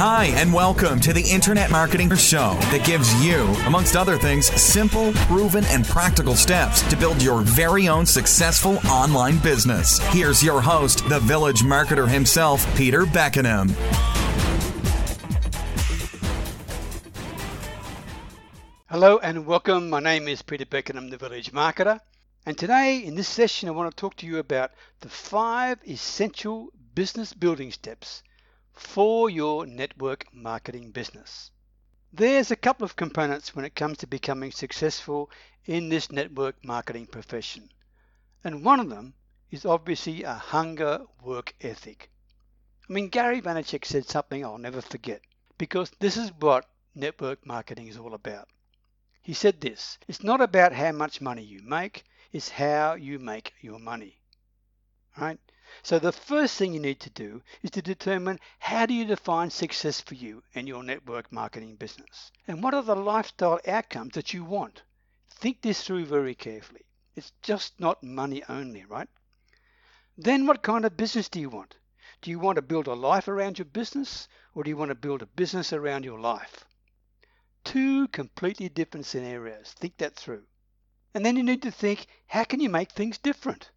Hi, and welcome to the Internet Marketing Show that gives you, amongst other things, simple, proven, and practical steps to build your very own successful online business. Here's your host, the village marketer himself, Peter Beckenham. Hello and welcome. My name is Peter Beckenham, the Village Marketer. And today in this session, I want to talk to you about the five essential business building steps for your network marketing business. There's a couple of components when it comes to becoming successful in this network marketing profession. And one of them is obviously a hunger work ethic. I mean, Gary Vaynerchuk said something I'll never forget because this is what network marketing is all about. He said this it's not about how much money you make, it's how you make your money. Right? So the first thing you need to do is to determine how do you define success for you and your network marketing business? And what are the lifestyle outcomes that you want? Think this through very carefully. It's just not money only, right? Then what kind of business do you want? Do you want to build a life around your business or do you want to build a business around your life? Two completely different scenarios. Think that through. And then you need to think, how can you make things different?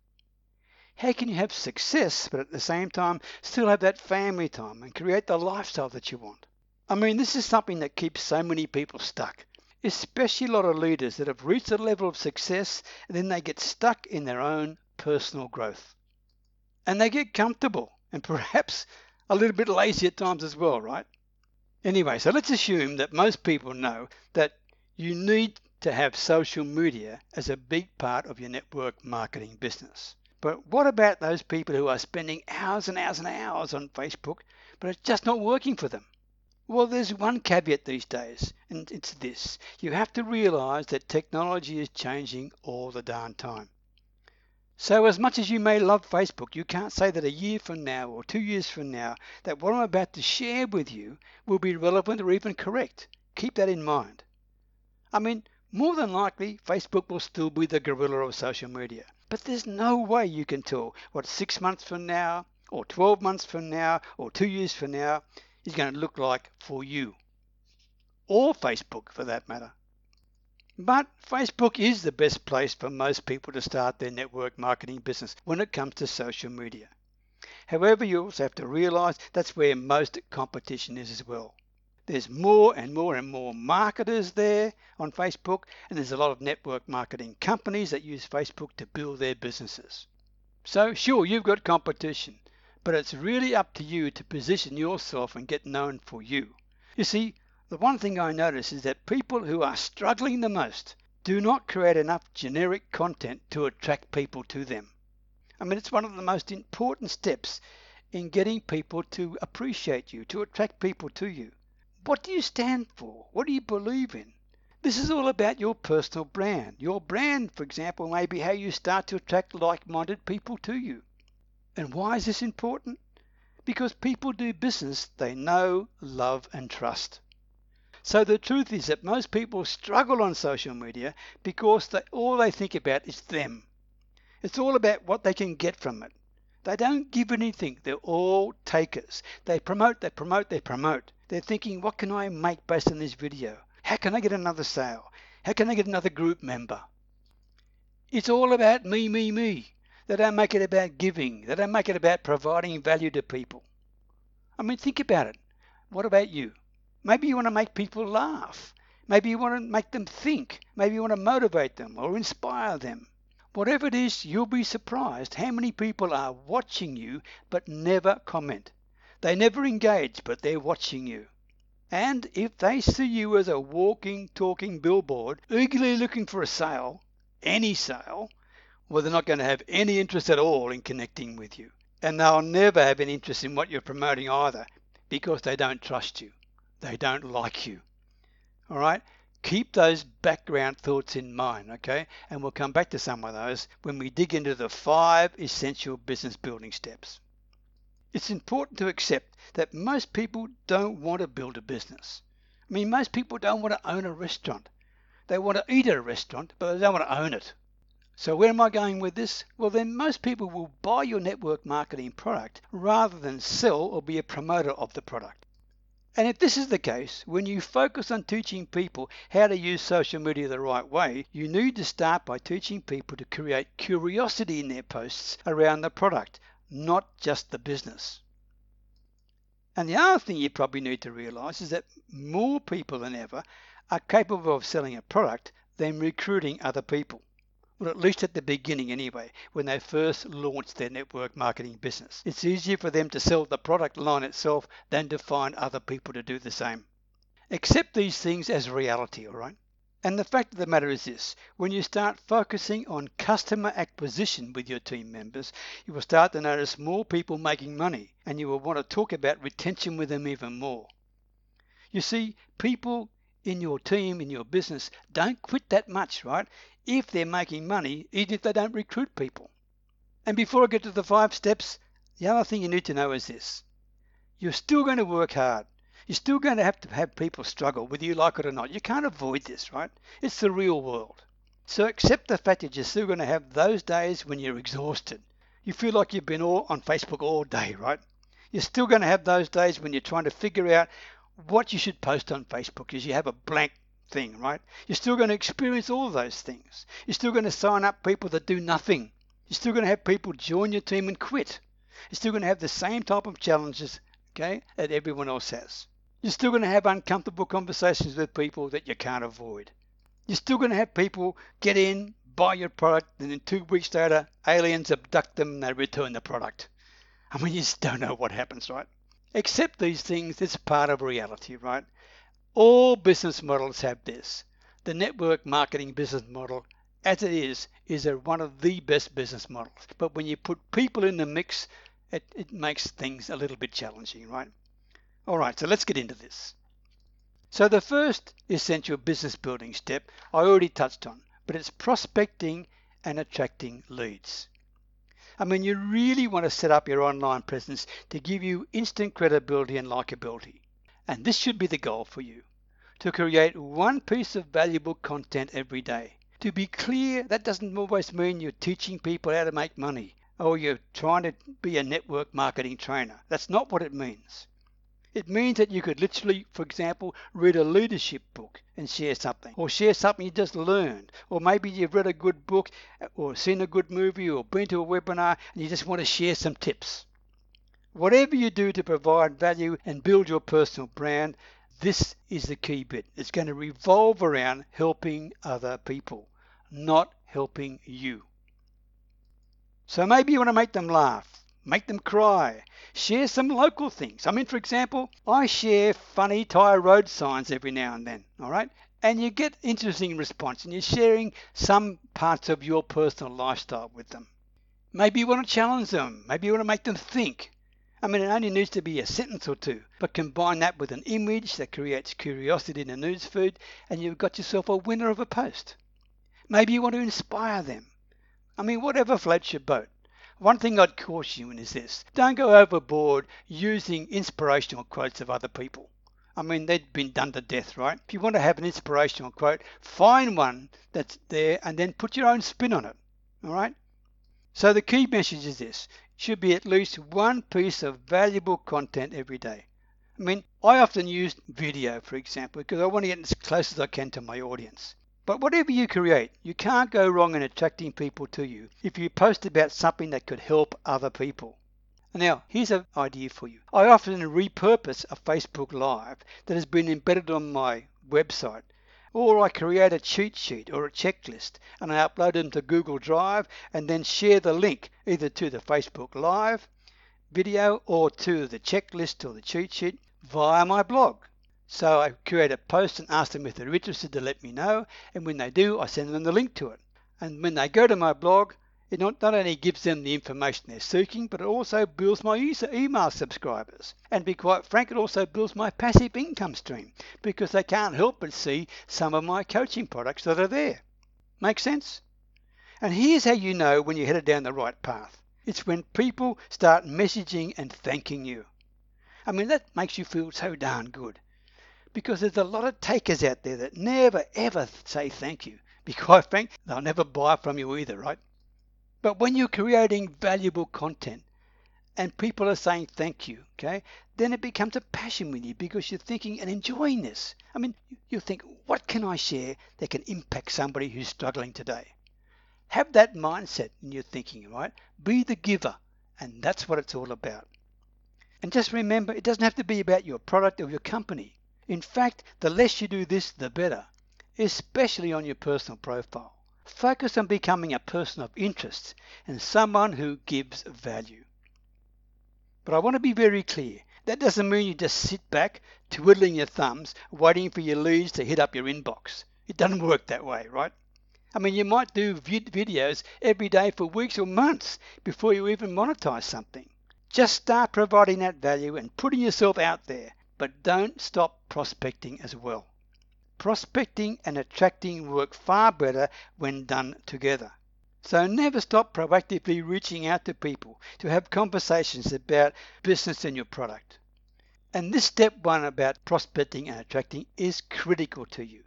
How can you have success, but at the same time still have that family time and create the lifestyle that you want? I mean, this is something that keeps so many people stuck, especially a lot of leaders that have reached a level of success and then they get stuck in their own personal growth. And they get comfortable and perhaps a little bit lazy at times as well, right? Anyway, so let's assume that most people know that you need to have social media as a big part of your network marketing business. But what about those people who are spending hours and hours and hours on Facebook, but it's just not working for them? Well, there's one caveat these days, and it's this. You have to realize that technology is changing all the darn time. So as much as you may love Facebook, you can't say that a year from now or two years from now that what I'm about to share with you will be relevant or even correct. Keep that in mind. I mean, more than likely, Facebook will still be the gorilla of social media. But there's no way you can tell what six months from now, or 12 months from now, or two years from now is going to look like for you. Or Facebook, for that matter. But Facebook is the best place for most people to start their network marketing business when it comes to social media. However, you also have to realize that's where most competition is as well. There's more and more and more marketers there on Facebook, and there's a lot of network marketing companies that use Facebook to build their businesses. So, sure, you've got competition, but it's really up to you to position yourself and get known for you. You see, the one thing I notice is that people who are struggling the most do not create enough generic content to attract people to them. I mean, it's one of the most important steps in getting people to appreciate you, to attract people to you. What do you stand for? What do you believe in? This is all about your personal brand. Your brand, for example, may be how you start to attract like minded people to you. And why is this important? Because people do business they know, love, and trust. So the truth is that most people struggle on social media because they, all they think about is them. It's all about what they can get from it. They don't give anything. They're all takers. They promote, they promote, they promote. They're thinking, what can I make based on this video? How can I get another sale? How can I get another group member? It's all about me, me, me. They don't make it about giving. They don't make it about providing value to people. I mean, think about it. What about you? Maybe you want to make people laugh. Maybe you want to make them think. Maybe you want to motivate them or inspire them. Whatever it is, you'll be surprised how many people are watching you but never comment. They never engage, but they're watching you. And if they see you as a walking, talking billboard, eagerly looking for a sale, any sale, well, they're not going to have any interest at all in connecting with you. And they'll never have any interest in what you're promoting either because they don't trust you. They don't like you. All right? Keep those background thoughts in mind, okay? And we'll come back to some of those when we dig into the five essential business building steps. It's important to accept that most people don't want to build a business. I mean, most people don't want to own a restaurant. They want to eat at a restaurant, but they don't want to own it. So where am I going with this? Well, then most people will buy your network marketing product rather than sell or be a promoter of the product. And if this is the case, when you focus on teaching people how to use social media the right way, you need to start by teaching people to create curiosity in their posts around the product, not just the business. And the other thing you probably need to realize is that more people than ever are capable of selling a product than recruiting other people well, at least at the beginning anyway, when they first launched their network marketing business. It's easier for them to sell the product line itself than to find other people to do the same. Accept these things as reality, all right? And the fact of the matter is this when you start focusing on customer acquisition with your team members, you will start to notice more people making money and you will want to talk about retention with them even more. You see, people in your team, in your business, don't quit that much, right? if they're making money, even if they don't recruit people. And before I get to the five steps, the other thing you need to know is this. You're still going to work hard. You're still going to have to have people struggle, whether you like it or not. You can't avoid this, right? It's the real world. So accept the fact that you're still going to have those days when you're exhausted. You feel like you've been all on Facebook all day, right? You're still going to have those days when you're trying to figure out what you should post on Facebook because you have a blank thing, right? You're still going to experience all those things. You're still going to sign up people that do nothing. You're still going to have people join your team and quit. You're still going to have the same type of challenges, okay, that everyone else has. You're still going to have uncomfortable conversations with people that you can't avoid. You're still going to have people get in, buy your product, and then two weeks later, aliens abduct them and they return the product. I mean, you just don't know what happens, right? Accept these things, it's part of reality, right? All business models have this. The network marketing business model, as it is, is a, one of the best business models. But when you put people in the mix, it, it makes things a little bit challenging, right? All right, so let's get into this. So the first essential business building step I already touched on, but it's prospecting and attracting leads. I mean, you really want to set up your online presence to give you instant credibility and likability. And this should be the goal for you to create one piece of valuable content every day. To be clear, that doesn't always mean you're teaching people how to make money or you're trying to be a network marketing trainer. That's not what it means. It means that you could literally, for example, read a leadership book and share something, or share something you just learned, or maybe you've read a good book, or seen a good movie, or been to a webinar and you just want to share some tips. Whatever you do to provide value and build your personal brand, this is the key bit. It's going to revolve around helping other people, not helping you. So maybe you want to make them laugh, make them cry, share some local things. I mean, for example, I share funny Thai road signs every now and then, all right? And you get interesting response and you're sharing some parts of your personal lifestyle with them. Maybe you want to challenge them. Maybe you want to make them think. I mean, it only needs to be a sentence or two, but combine that with an image that creates curiosity in the newsfeed, and you've got yourself a winner of a post. Maybe you want to inspire them. I mean, whatever floats your boat. One thing I'd caution is this don't go overboard using inspirational quotes of other people. I mean, they've been done to death, right? If you want to have an inspirational quote, find one that's there and then put your own spin on it. All right? So the key message is this should be at least one piece of valuable content every day. I mean, I often use video, for example, because I want to get as close as I can to my audience. But whatever you create, you can't go wrong in attracting people to you if you post about something that could help other people. Now, here's an idea for you. I often repurpose a Facebook Live that has been embedded on my website or I create a cheat sheet or a checklist and I upload them to Google Drive and then share the link either to the Facebook Live video or to the checklist or the cheat sheet via my blog. So I create a post and ask them if they're interested to let me know, and when they do, I send them the link to it. And when they go to my blog, it not, not only gives them the information they're seeking, but it also builds my user email subscribers. And to be quite frank, it also builds my passive income stream because they can't help but see some of my coaching products that are there. Make sense? And here's how you know when you're headed down the right path. It's when people start messaging and thanking you. I mean, that makes you feel so darn good because there's a lot of takers out there that never ever say thank you. Be quite frank, they'll never buy from you either, right? But when you're creating valuable content, and people are saying thank you, okay, then it becomes a passion with you because you're thinking and enjoying this. I mean, you think, what can I share that can impact somebody who's struggling today? Have that mindset in your thinking, right? Be the giver, and that's what it's all about. And just remember, it doesn't have to be about your product or your company. In fact, the less you do this, the better, especially on your personal profile. Focus on becoming a person of interest and someone who gives value. But I want to be very clear. That doesn't mean you just sit back, twiddling your thumbs, waiting for your leads to hit up your inbox. It doesn't work that way, right? I mean, you might do videos every day for weeks or months before you even monetize something. Just start providing that value and putting yourself out there, but don't stop prospecting as well. Prospecting and attracting work far better when done together. So never stop proactively reaching out to people to have conversations about business and your product. And this step one about prospecting and attracting is critical to you.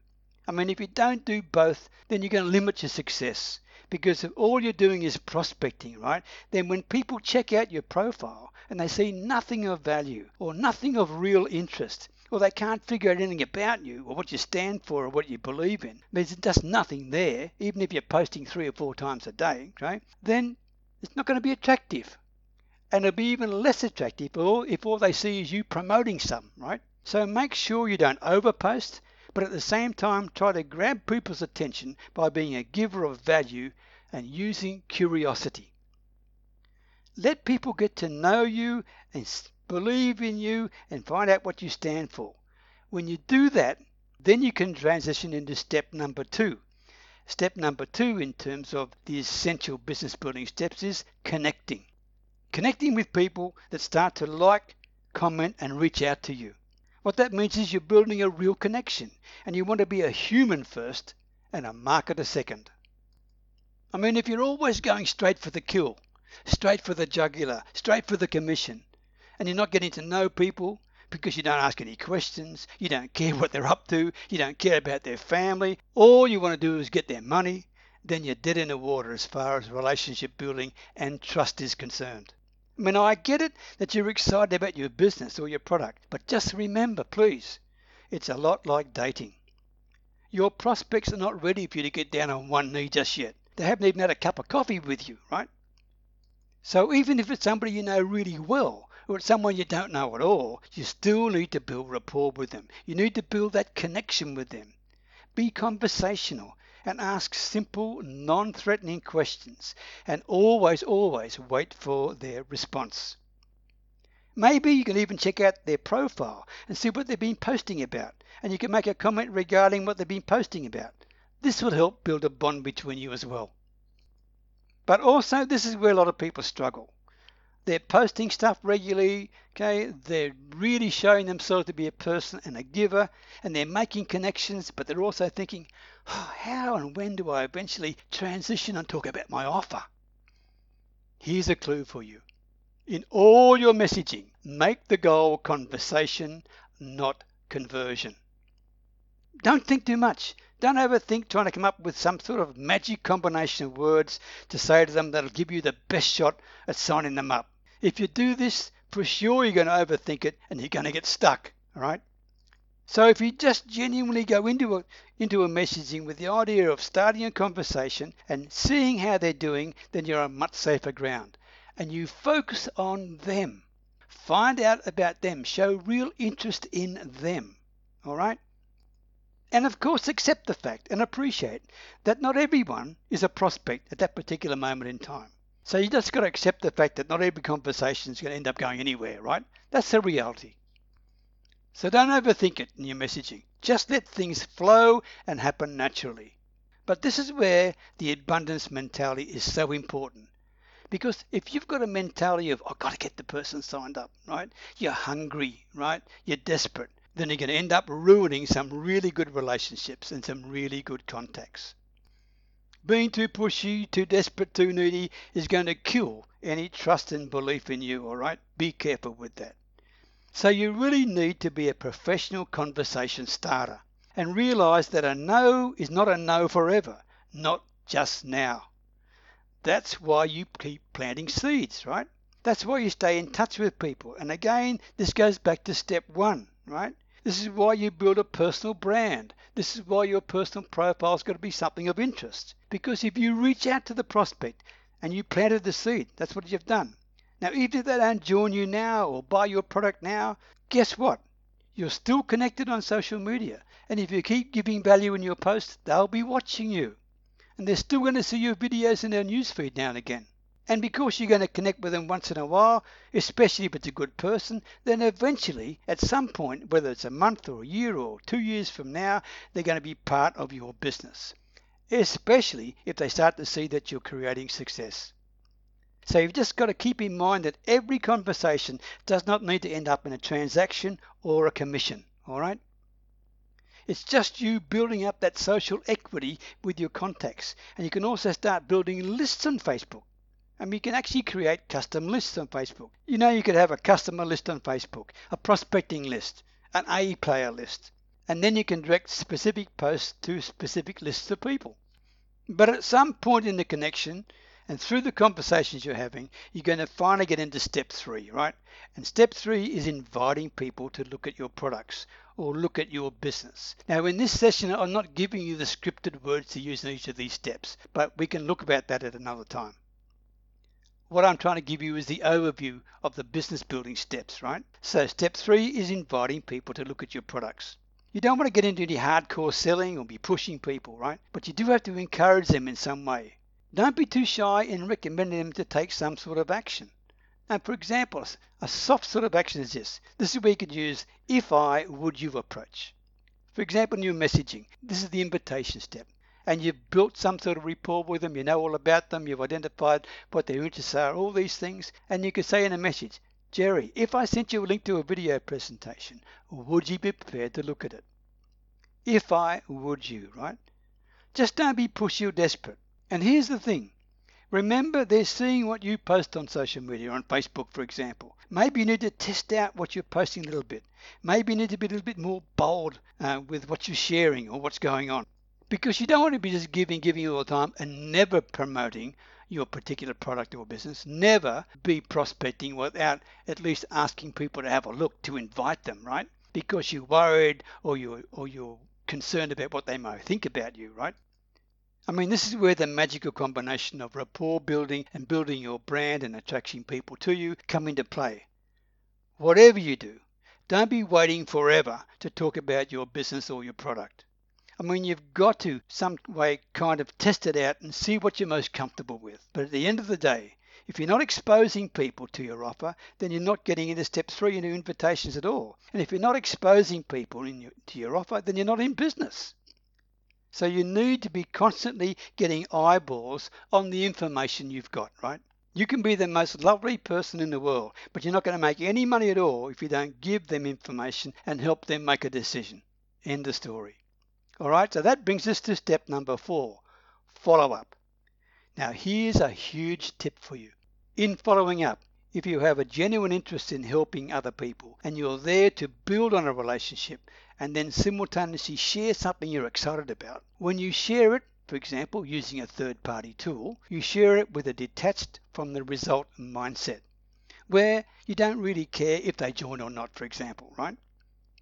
I mean, if you don't do both, then you're going to limit your success because if all you're doing is prospecting, right? Then when people check out your profile and they see nothing of value or nothing of real interest, or they can't figure out anything about you or what you stand for or what you believe in, there's just nothing there, even if you're posting three or four times a day, then it's not going to be attractive. And it'll be even less attractive if all they see is you promoting some, right? So make sure you don't overpost, but at the same time try to grab people's attention by being a giver of value and using curiosity. Let people get to know you and believe in you, and find out what you stand for. When you do that, then you can transition into step number two. Step number two, in terms of the essential business building steps, is connecting. Connecting with people that start to like, comment, and reach out to you. What that means is you're building a real connection, and you want to be a human first and a marketer second. I mean, if you're always going straight for the kill, straight for the jugular, straight for the commission, and you're not getting to know people because you don't ask any questions, you don't care what they're up to, you don't care about their family, all you want to do is get their money, then you're dead in the water as far as relationship building and trust is concerned. I mean, I get it that you're excited about your business or your product, but just remember, please, it's a lot like dating. Your prospects are not ready for you to get down on one knee just yet. They haven't even had a cup of coffee with you, right? So even if it's somebody you know really well, or someone you don't know at all, you still need to build rapport with them. You need to build that connection with them. Be conversational and ask simple, non threatening questions, and always, always wait for their response. Maybe you can even check out their profile and see what they've been posting about, and you can make a comment regarding what they've been posting about. This will help build a bond between you as well. But also, this is where a lot of people struggle. They're posting stuff regularly, okay? They're really showing themselves to be a person and a giver, and they're making connections, but they're also thinking, oh, how and when do I eventually transition and talk about my offer? Here's a clue for you. In all your messaging, make the goal conversation, not conversion. Don't think too much. Don't overthink trying to come up with some sort of magic combination of words to say to them that'll give you the best shot at signing them up. If you do this, for sure you're going to overthink it and you're going to get stuck. All right. So if you just genuinely go into a, into a messaging with the idea of starting a conversation and seeing how they're doing, then you're on much safer ground. And you focus on them. Find out about them. Show real interest in them. All right? And of course, accept the fact and appreciate that not everyone is a prospect at that particular moment in time. So you just got to accept the fact that not every conversation is going to end up going anywhere, right? That's the reality. So don't overthink it in your messaging. Just let things flow and happen naturally. But this is where the abundance mentality is so important. Because if you've got a mentality of, I've got to get the person signed up, right? You're hungry, right? You're desperate. Then you're going to end up ruining some really good relationships and some really good contacts. Being too pushy, too desperate, too needy is going to kill any trust and belief in you, all right? Be careful with that. So you really need to be a professional conversation starter and realize that a no is not a no forever, not just now. That's why you keep planting seeds, right? That's why you stay in touch with people. And again, this goes back to step one, right? This is why you build a personal brand. This is why your personal profile's got to be something of interest. Because if you reach out to the prospect and you planted the seed, that's what you've done. Now, even if they don't join you now or buy your product now, guess what? You're still connected on social media. And if you keep giving value in your posts, they'll be watching you. And they're still going to see your videos in their newsfeed now and again. And because you're going to connect with them once in a while, especially if it's a good person, then eventually, at some point, whether it's a month or a year or two years from now, they're going to be part of your business, especially if they start to see that you're creating success. So you've just got to keep in mind that every conversation does not need to end up in a transaction or a commission, all right? It's just you building up that social equity with your contacts. And you can also start building lists on Facebook. And you can actually create custom lists on Facebook. You know, you could have a customer list on Facebook, a prospecting list, an A player list, and then you can direct specific posts to specific lists of people. But at some point in the connection, and through the conversations you're having, you're going to finally get into step three, right? And step three is inviting people to look at your products or look at your business. Now, in this session, I'm not giving you the scripted words to use in each of these steps, but we can look about that at another time. What I'm trying to give you is the overview of the business building steps, right? So step three is inviting people to look at your products. You don't want to get into any hardcore selling or be pushing people, right? But you do have to encourage them in some way. Don't be too shy in recommending them to take some sort of action. Now, for example, a soft sort of action is this. This is where you could use if I, would you approach. For example, new messaging. This is the invitation step and you've built some sort of rapport with them, you know all about them, you've identified what their interests are, all these things, and you could say in a message, Jerry, if I sent you a link to a video presentation, would you be prepared to look at it? If I, would you, right? Just don't be pushy or desperate. And here's the thing. Remember, they're seeing what you post on social media, on Facebook, for example. Maybe you need to test out what you're posting a little bit. Maybe you need to be a little bit more bold uh, with what you're sharing or what's going on because you don't want to be just giving, giving all the time and never promoting your particular product or business. Never be prospecting without at least asking people to have a look to invite them, right? Because you're worried or you're or you're concerned about what they might think about you, right? I mean, this is where the magical combination of rapport building and building your brand and attracting people to you come into play. Whatever you do, don't be waiting forever to talk about your business or your product. I mean, you've got to some way kind of test it out and see what you're most comfortable with. But at the end of the day, if you're not exposing people to your offer, then you're not getting into step three into invitations at all. And if you're not exposing people your, to your offer, then you're not in business. So you need to be constantly getting eyeballs on the information you've got, right? You can be the most lovely person in the world, but you're not going to make any money at all if you don't give them information and help them make a decision. End of story. All right, so that brings us to step number four follow up. Now, here's a huge tip for you. In following up, if you have a genuine interest in helping other people and you're there to build on a relationship and then simultaneously share something you're excited about, when you share it, for example, using a third party tool, you share it with a detached from the result mindset where you don't really care if they join or not, for example, right?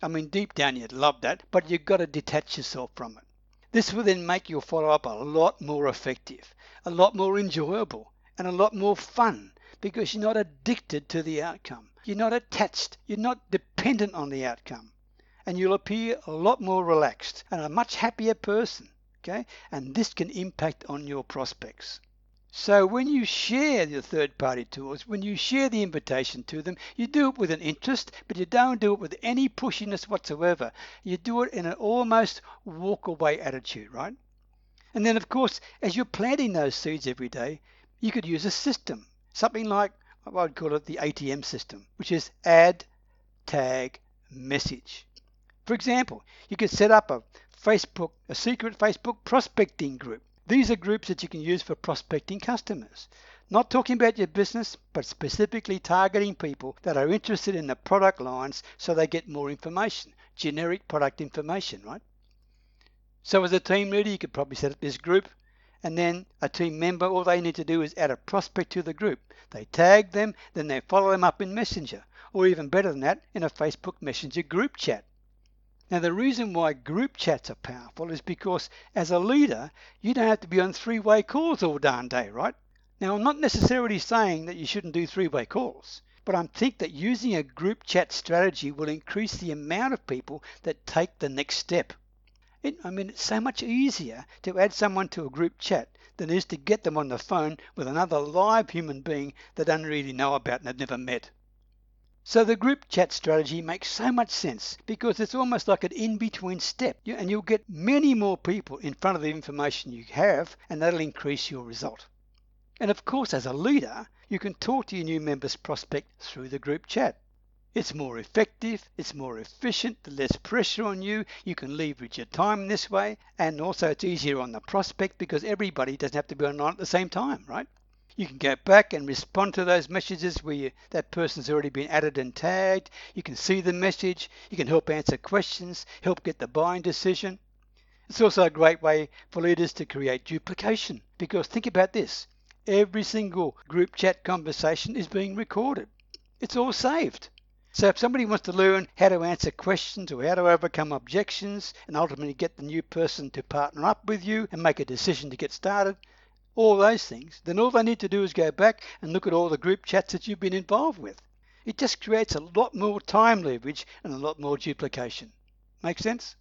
I mean, deep down you'd love that, but you've got to detach yourself from it. This will then make your follow up a lot more effective, a lot more enjoyable, and a lot more fun because you're not addicted to the outcome. You're not attached. You're not dependent on the outcome. And you'll appear a lot more relaxed and a much happier person. Okay? And this can impact on your prospects. So when you share your third party tools, when you share the invitation to them, you do it with an interest, but you don't do it with any pushiness whatsoever. You do it in an almost walk away attitude, right? And then, of course, as you're planting those seeds every day, you could use a system, something like I would call it the ATM system, which is add, tag, message. For example, you could set up a Facebook, a secret Facebook prospecting group these are groups that you can use for prospecting customers. Not talking about your business, but specifically targeting people that are interested in the product lines so they get more information, generic product information, right? So as a team leader, you could probably set up this group and then a team member, all they need to do is add a prospect to the group. They tag them, then they follow them up in Messenger, or even better than that, in a Facebook Messenger group chat. Now, the reason why group chats are powerful is because as a leader, you don't have to be on three way calls all darn day, right? Now, I'm not necessarily saying that you shouldn't do three way calls, but I think that using a group chat strategy will increase the amount of people that take the next step. It, I mean, it's so much easier to add someone to a group chat than it is to get them on the phone with another live human being that they don't really know about and have never met. So the group chat strategy makes so much sense because it's almost like an in-between step and you'll get many more people in front of the information you have and that'll increase your result. And of course, as a leader, you can talk to your new members prospect through the group chat. It's more effective, it's more efficient, the less pressure on you, you can leverage your time this way, and also it's easier on the prospect because everybody doesn't have to be online at the same time, right? You can go back and respond to those messages where you, that person's already been added and tagged. You can see the message. You can help answer questions, help get the buying decision. It's also a great way for leaders to create duplication because think about this every single group chat conversation is being recorded, it's all saved. So if somebody wants to learn how to answer questions or how to overcome objections and ultimately get the new person to partner up with you and make a decision to get started, all those things, then all they need to do is go back and look at all the group chats that you've been involved with. It just creates a lot more time leverage and a lot more duplication. Make sense?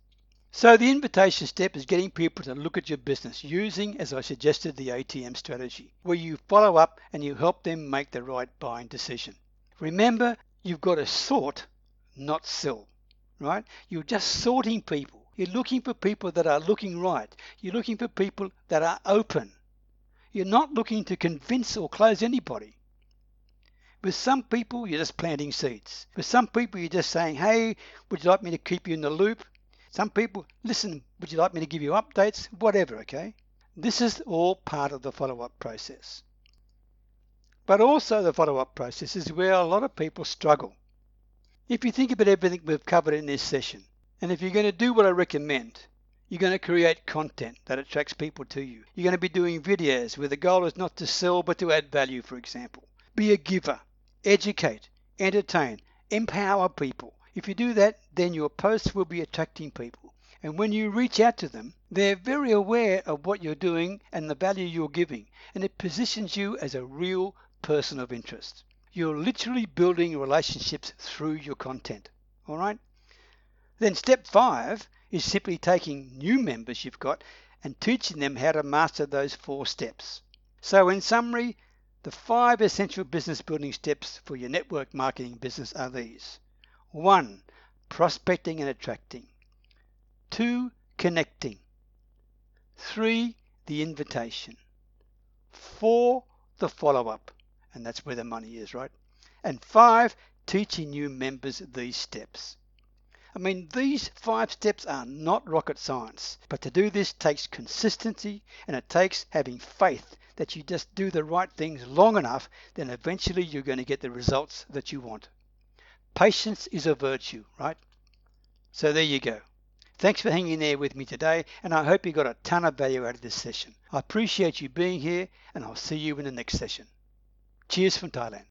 So the invitation step is getting people to look at your business using, as I suggested, the ATM strategy, where you follow up and you help them make the right buying decision. Remember, you've got to sort, not sell, right? You're just sorting people. You're looking for people that are looking right. You're looking for people that are open. You're not looking to convince or close anybody. With some people, you're just planting seeds. With some people, you're just saying, hey, would you like me to keep you in the loop? Some people, listen, would you like me to give you updates? Whatever, okay? This is all part of the follow up process. But also, the follow up process is where a lot of people struggle. If you think about everything we've covered in this session, and if you're going to do what I recommend, you're going to create content that attracts people to you. You're going to be doing videos where the goal is not to sell but to add value, for example. Be a giver, educate, entertain, empower people. If you do that, then your posts will be attracting people. And when you reach out to them, they're very aware of what you're doing and the value you're giving, and it positions you as a real person of interest. You're literally building relationships through your content. All right? Then, step five is simply taking new members you've got and teaching them how to master those four steps. So, in summary, the five essential business building steps for your network marketing business are these 1. Prospecting and attracting. 2. Connecting. 3. The invitation. 4. The follow up. And that's where the money is, right? And 5. Teaching new members these steps. I mean, these five steps are not rocket science, but to do this takes consistency and it takes having faith that you just do the right things long enough, then eventually you're going to get the results that you want. Patience is a virtue, right? So there you go. Thanks for hanging there with me today, and I hope you got a ton of value out of this session. I appreciate you being here, and I'll see you in the next session. Cheers from Thailand.